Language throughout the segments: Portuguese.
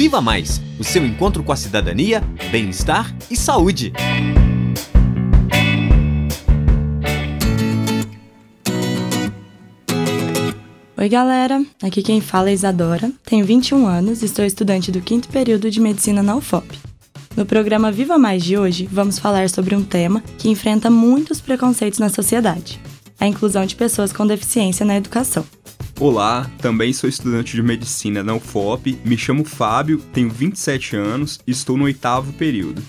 Viva Mais o seu encontro com a cidadania, bem-estar e saúde. Oi, galera! Aqui quem fala é Isadora, tenho 21 anos e sou estudante do quinto período de medicina na UFOP. No programa Viva Mais de hoje, vamos falar sobre um tema que enfrenta muitos preconceitos na sociedade: a inclusão de pessoas com deficiência na educação. Olá, também sou estudante de medicina na UFOP, me chamo Fábio, tenho 27 anos e estou no oitavo período.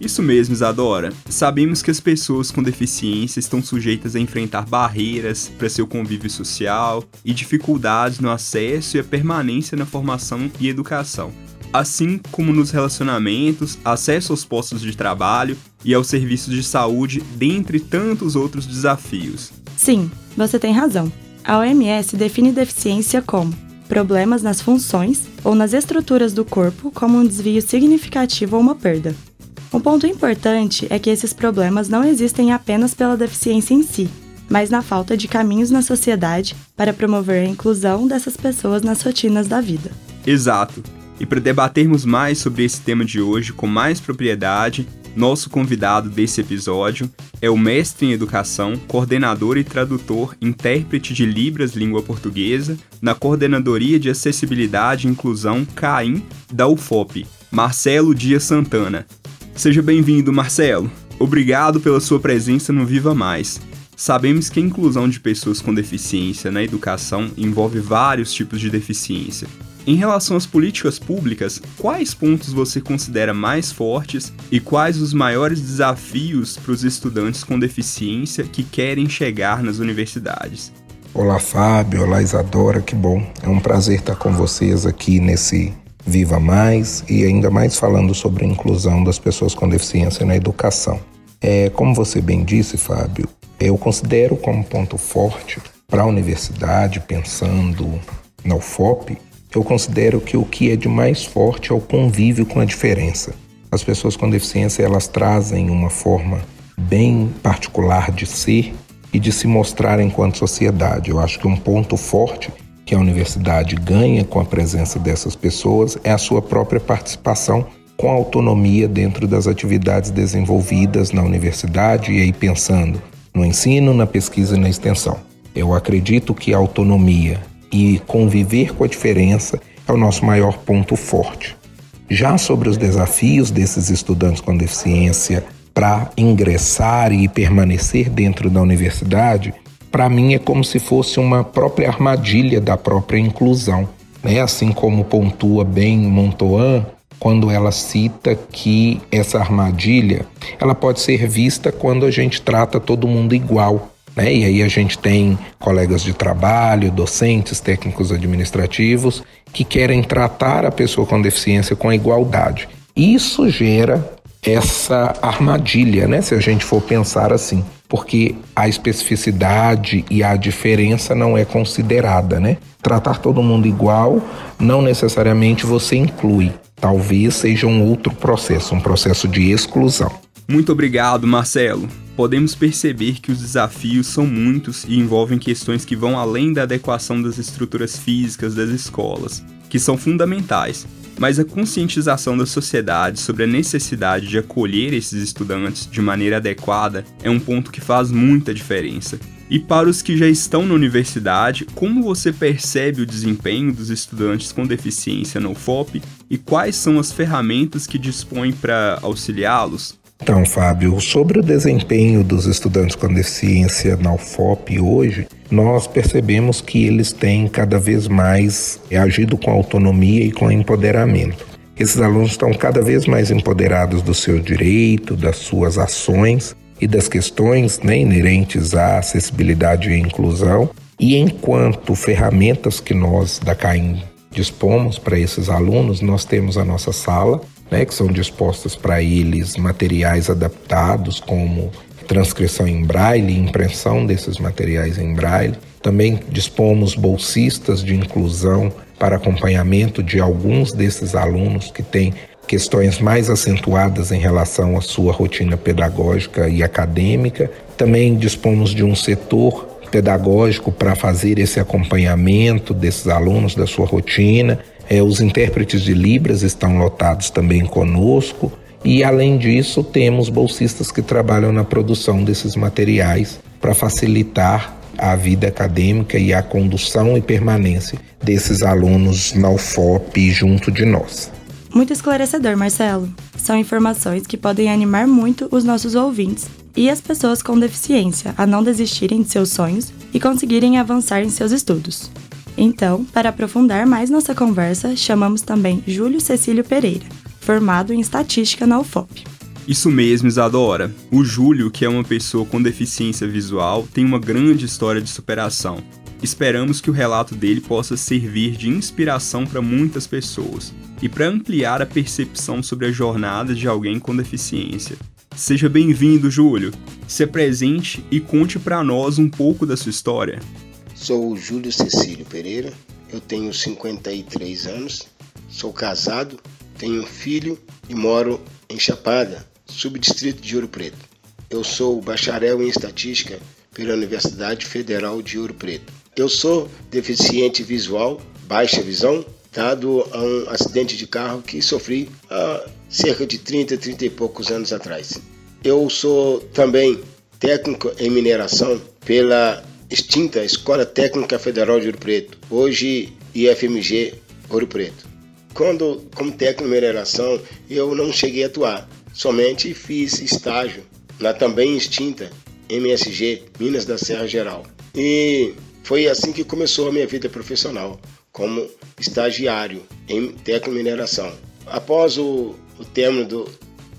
Isso mesmo, Isadora. Sabemos que as pessoas com deficiência estão sujeitas a enfrentar barreiras para seu convívio social e dificuldades no acesso e a permanência na formação e educação, assim como nos relacionamentos, acesso aos postos de trabalho e aos serviços de saúde, dentre tantos outros desafios. Sim, você tem razão. A OMS define deficiência como problemas nas funções ou nas estruturas do corpo, como um desvio significativo ou uma perda. Um ponto importante é que esses problemas não existem apenas pela deficiência em si, mas na falta de caminhos na sociedade para promover a inclusão dessas pessoas nas rotinas da vida. Exato. E para debatermos mais sobre esse tema de hoje com mais propriedade, nosso convidado desse episódio é o mestre em educação, coordenador e tradutor, intérprete de Libras Língua Portuguesa na Coordenadoria de Acessibilidade e Inclusão CAIM da UFOP, Marcelo Dias Santana. Seja bem-vindo, Marcelo. Obrigado pela sua presença no Viva Mais. Sabemos que a inclusão de pessoas com deficiência na educação envolve vários tipos de deficiência, em relação às políticas públicas, quais pontos você considera mais fortes e quais os maiores desafios para os estudantes com deficiência que querem chegar nas universidades? Olá, Fábio. Olá, Isadora. Que bom. É um prazer estar com vocês aqui nesse Viva Mais e ainda mais falando sobre a inclusão das pessoas com deficiência na educação. É, como você bem disse, Fábio, eu considero como ponto forte para a universidade, pensando na UFOP, eu considero que o que é de mais forte é o convívio com a diferença. As pessoas com deficiência elas trazem uma forma bem particular de ser e de se mostrar enquanto sociedade. Eu acho que um ponto forte que a universidade ganha com a presença dessas pessoas é a sua própria participação com autonomia dentro das atividades desenvolvidas na universidade e aí pensando no ensino, na pesquisa e na extensão. Eu acredito que a autonomia e conviver com a diferença é o nosso maior ponto forte. Já sobre os desafios desses estudantes com deficiência para ingressar e permanecer dentro da universidade, para mim é como se fosse uma própria armadilha da própria inclusão. Né? Assim como pontua bem Montoan, quando ela cita que essa armadilha ela pode ser vista quando a gente trata todo mundo igual. Né? E aí a gente tem colegas de trabalho, docentes, técnicos administrativos que querem tratar a pessoa com deficiência com igualdade. Isso gera essa armadilha, né? Se a gente for pensar assim, porque a especificidade e a diferença não é considerada, né? Tratar todo mundo igual não necessariamente você inclui. Talvez seja um outro processo, um processo de exclusão. Muito obrigado, Marcelo. Podemos perceber que os desafios são muitos e envolvem questões que vão além da adequação das estruturas físicas das escolas, que são fundamentais, mas a conscientização da sociedade sobre a necessidade de acolher esses estudantes de maneira adequada é um ponto que faz muita diferença. E para os que já estão na universidade, como você percebe o desempenho dos estudantes com deficiência no UFOP e quais são as ferramentas que dispõe para auxiliá-los? Então, Fábio, sobre o desempenho dos estudantes com deficiência na UFOP hoje, nós percebemos que eles têm cada vez mais agido com autonomia e com empoderamento. Esses alunos estão cada vez mais empoderados do seu direito, das suas ações e das questões né, inerentes à acessibilidade e inclusão. E enquanto ferramentas que nós da CAIM dispomos para esses alunos, nós temos a nossa sala, né, que são dispostas para eles materiais adaptados, como transcrição em braille impressão desses materiais em braille. Também dispomos bolsistas de inclusão para acompanhamento de alguns desses alunos que têm questões mais acentuadas em relação à sua rotina pedagógica e acadêmica. Também dispomos de um setor pedagógico para fazer esse acompanhamento desses alunos da sua rotina É, os intérpretes de Libras estão lotados também conosco. E além disso, temos bolsistas que trabalham na produção desses materiais para facilitar a vida acadêmica e a condução e permanência desses alunos na UFOP junto de nós. Muito esclarecedor, Marcelo. São informações que podem animar muito os nossos ouvintes e as pessoas com deficiência a não desistirem de seus sonhos e conseguirem avançar em seus estudos. Então, para aprofundar mais nossa conversa, chamamos também Júlio Cecílio Pereira, formado em estatística na UFOP. Isso mesmo, Isadora. O Júlio, que é uma pessoa com deficiência visual, tem uma grande história de superação. Esperamos que o relato dele possa servir de inspiração para muitas pessoas e para ampliar a percepção sobre a jornada de alguém com deficiência. Seja bem-vindo, Júlio. Se apresente e conte para nós um pouco da sua história. Sou o Júlio Cecílio Pereira, eu tenho 53 anos, sou casado, tenho um filho e moro em Chapada, subdistrito de Ouro Preto. Eu sou bacharel em estatística pela Universidade Federal de Ouro Preto. Eu sou deficiente visual, baixa visão, dado a um acidente de carro que sofri há cerca de 30, 30 e poucos anos atrás. Eu sou também técnico em mineração pela extinta Escola Técnica Federal de Ouro Preto, hoje IFMG Ouro Preto. Quando, como técnico em mineração, eu não cheguei a atuar, somente fiz estágio na também extinta MSG Minas da Serra Geral. E foi assim que começou a minha vida profissional, como estagiário em técnico mineração. Após o, o término do,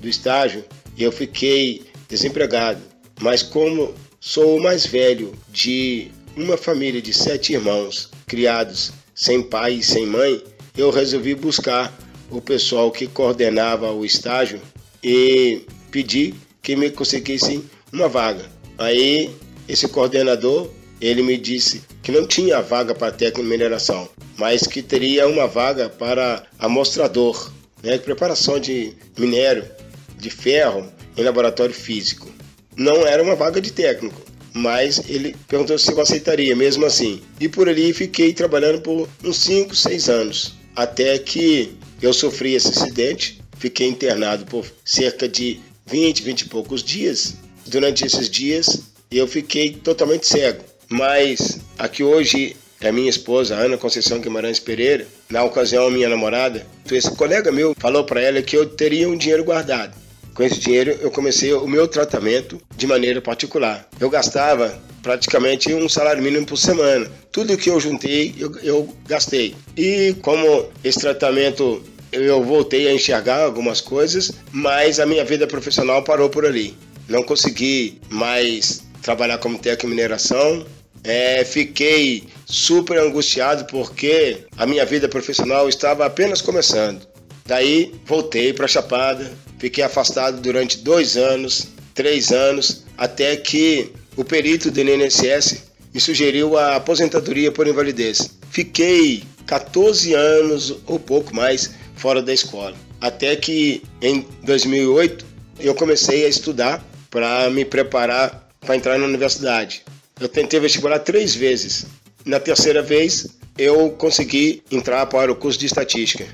do estágio, eu fiquei desempregado, mas como Sou o mais velho de uma família de sete irmãos, criados sem pai e sem mãe. Eu resolvi buscar o pessoal que coordenava o estágio e pedi que me conseguissem uma vaga. Aí esse coordenador ele me disse que não tinha vaga para técnico de mineração, mas que teria uma vaga para amostrador, né, preparação de minério, de ferro em laboratório físico não era uma vaga de técnico, mas ele perguntou se eu aceitaria mesmo assim. E por ali fiquei trabalhando por uns 5, 6 anos, até que eu sofri esse acidente, fiquei internado por cerca de 20, 20 e poucos dias. Durante esses dias eu fiquei totalmente cego, mas aqui hoje é minha esposa, Ana Conceição Guimarães Pereira, na ocasião minha namorada, esse colega meu falou para ela que eu teria um dinheiro guardado com esse dinheiro, eu comecei o meu tratamento de maneira particular. Eu gastava praticamente um salário mínimo por semana. Tudo que eu juntei, eu, eu gastei. E como esse tratamento eu voltei a enxergar algumas coisas, mas a minha vida profissional parou por ali. Não consegui mais trabalhar como técnico em mineração. É, fiquei super angustiado porque a minha vida profissional estava apenas começando. Daí voltei para Chapada, fiquei afastado durante dois anos, três anos, até que o perito do INSS me sugeriu a aposentadoria por invalidez. Fiquei 14 anos ou pouco mais fora da escola, até que em 2008 eu comecei a estudar para me preparar para entrar na universidade. Eu tentei vestibular três vezes. Na terceira vez, eu consegui entrar para o curso de estatística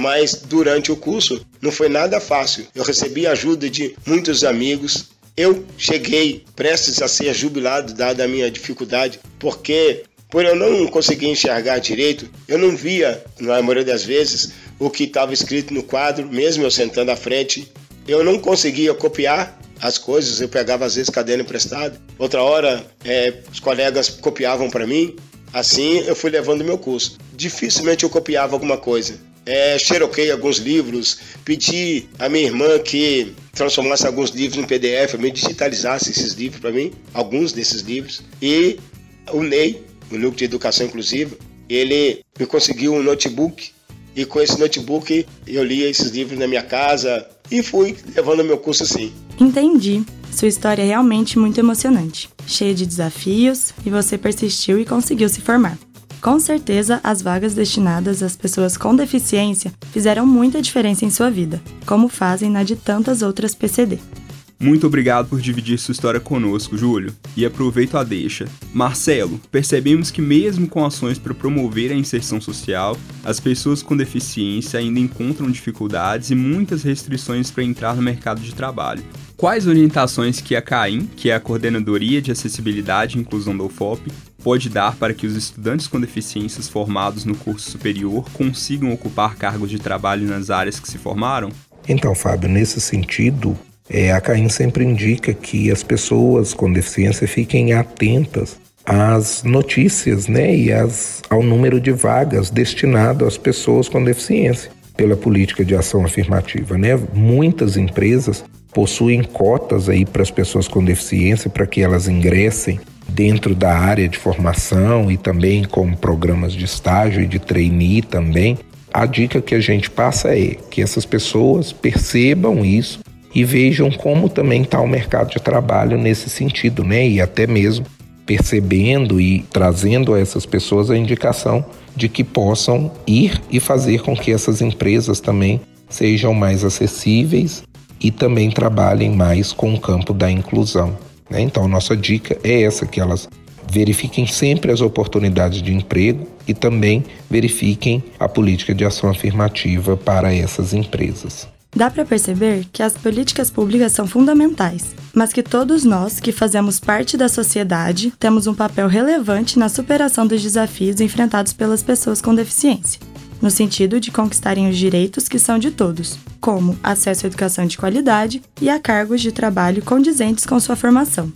mas durante o curso não foi nada fácil. Eu recebi ajuda de muitos amigos. Eu cheguei prestes a ser jubilado, dada a minha dificuldade, porque por eu não conseguir enxergar direito, eu não via, na maioria das vezes, o que estava escrito no quadro, mesmo eu sentando à frente. Eu não conseguia copiar as coisas, eu pegava às vezes caderno emprestado. Outra hora, é, os colegas copiavam para mim. Assim, eu fui levando meu curso. Dificilmente eu copiava alguma coisa é, xeroquei alguns livros, pedi à minha irmã que transformasse alguns livros em PDF, me digitalizasse esses livros para mim, alguns desses livros. E o Ney, o Núcleo de Educação Inclusiva, ele me conseguiu um notebook e com esse notebook eu lia esses livros na minha casa e fui levando meu curso assim. Entendi. Sua história é realmente muito emocionante, cheia de desafios e você persistiu e conseguiu se formar. Com certeza, as vagas destinadas às pessoas com deficiência fizeram muita diferença em sua vida, como fazem na de tantas outras PCD. Muito obrigado por dividir sua história conosco, Júlio. E aproveito a deixa. Marcelo, percebemos que mesmo com ações para promover a inserção social, as pessoas com deficiência ainda encontram dificuldades e muitas restrições para entrar no mercado de trabalho. Quais orientações que a CAIM, que é a Coordenadoria de Acessibilidade e Inclusão da UFOP, pode dar para que os estudantes com deficiências formados no curso superior consigam ocupar cargos de trabalho nas áreas que se formaram? Então, Fábio, nesse sentido, é, a CAIN sempre indica que as pessoas com deficiência fiquem atentas às notícias né, e às, ao número de vagas destinado às pessoas com deficiência pela política de ação afirmativa. Né? Muitas empresas possuem cotas aí para as pessoas com deficiência para que elas ingressem dentro da área de formação e também com programas de estágio e de trainee também. A dica que a gente passa é que essas pessoas percebam isso e vejam como também está o mercado de trabalho nesse sentido, né? E até mesmo percebendo e trazendo a essas pessoas a indicação de que possam ir e fazer com que essas empresas também sejam mais acessíveis e também trabalhem mais com o campo da inclusão. Né? Então, nossa dica é essa: que elas verifiquem sempre as oportunidades de emprego e também verifiquem a política de ação afirmativa para essas empresas. Dá para perceber que as políticas públicas são fundamentais, mas que todos nós que fazemos parte da sociedade temos um papel relevante na superação dos desafios enfrentados pelas pessoas com deficiência, no sentido de conquistarem os direitos que são de todos, como acesso à educação de qualidade e a cargos de trabalho condizentes com sua formação.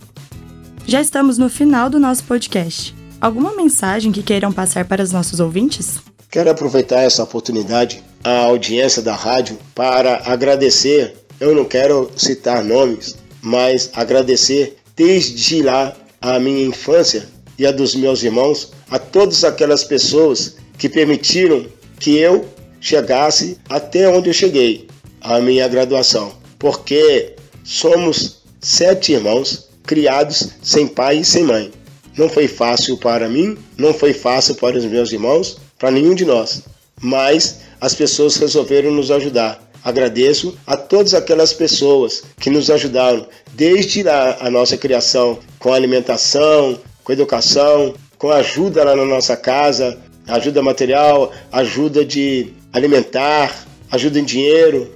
Já estamos no final do nosso podcast. Alguma mensagem que queiram passar para os nossos ouvintes? Quero aproveitar essa oportunidade, a audiência da rádio, para agradecer. Eu não quero citar nomes, mas agradecer desde lá a minha infância e a dos meus irmãos, a todas aquelas pessoas que permitiram que eu chegasse até onde eu cheguei, a minha graduação, porque somos sete irmãos criados sem pai e sem mãe. Não foi fácil para mim, não foi fácil para os meus irmãos, para nenhum de nós, mas as pessoas resolveram nos ajudar. Agradeço a todas aquelas pessoas que nos ajudaram desde a, a nossa criação, com alimentação, com educação, com ajuda lá na nossa casa, ajuda material, ajuda de alimentar, ajuda em dinheiro,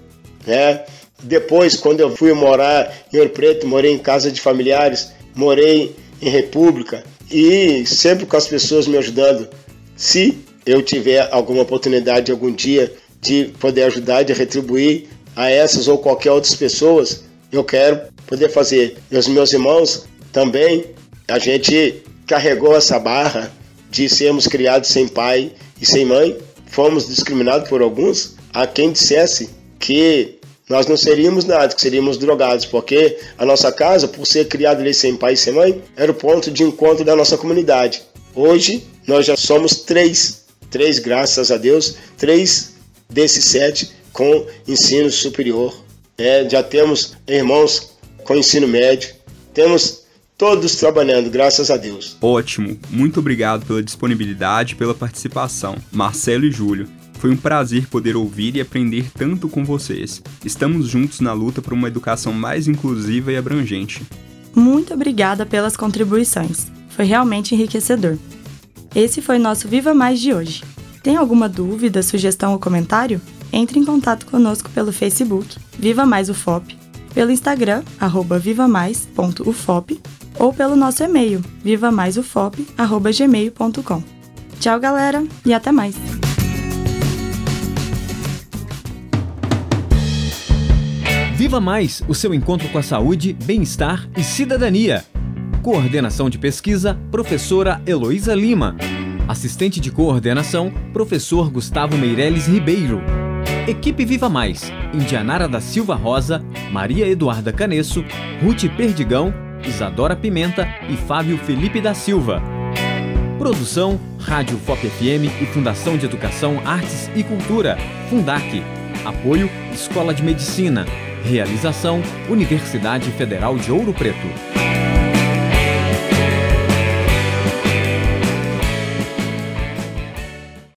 né? Depois, quando eu fui morar em Ouro Preto, morei em casa de familiares, morei em República e sempre com as pessoas me ajudando. Se eu tiver alguma oportunidade algum dia de poder ajudar, de retribuir a essas ou qualquer outras pessoas, eu quero poder fazer. E os meus irmãos também, a gente carregou essa barra de sermos criados sem pai e sem mãe, fomos discriminados por alguns, a quem dissesse que nós não seríamos nada, que seríamos drogados, porque a nossa casa, por ser criada ali sem pai e sem mãe, era o ponto de encontro da nossa comunidade. Hoje, nós já somos três três, graças a Deus, três desses sete com ensino superior. É, já temos irmãos com ensino médio, temos todos trabalhando, graças a Deus. Ótimo, muito obrigado pela disponibilidade e pela participação, Marcelo e Júlio. Foi um prazer poder ouvir e aprender tanto com vocês. Estamos juntos na luta por uma educação mais inclusiva e abrangente. Muito obrigada pelas contribuições. Foi realmente enriquecedor. Esse foi nosso Viva Mais de hoje. Tem alguma dúvida, sugestão ou comentário? Entre em contato conosco pelo Facebook Viva Mais UFOP, pelo Instagram vivamais.ufop ou pelo nosso e-mail vivamaisufop@gmail.com. Tchau, galera, e até mais. Viva Mais, o seu encontro com a saúde, bem-estar e cidadania. Coordenação de pesquisa, professora Heloísa Lima. Assistente de coordenação, professor Gustavo Meireles Ribeiro. Equipe Viva Mais, Indianara da Silva Rosa, Maria Eduarda Canesso, Ruth Perdigão, Isadora Pimenta e Fábio Felipe da Silva. Produção, Rádio FOP FM e Fundação de Educação, Artes e Cultura, Fundac. Apoio, Escola de Medicina. Realização, Universidade Federal de Ouro Preto.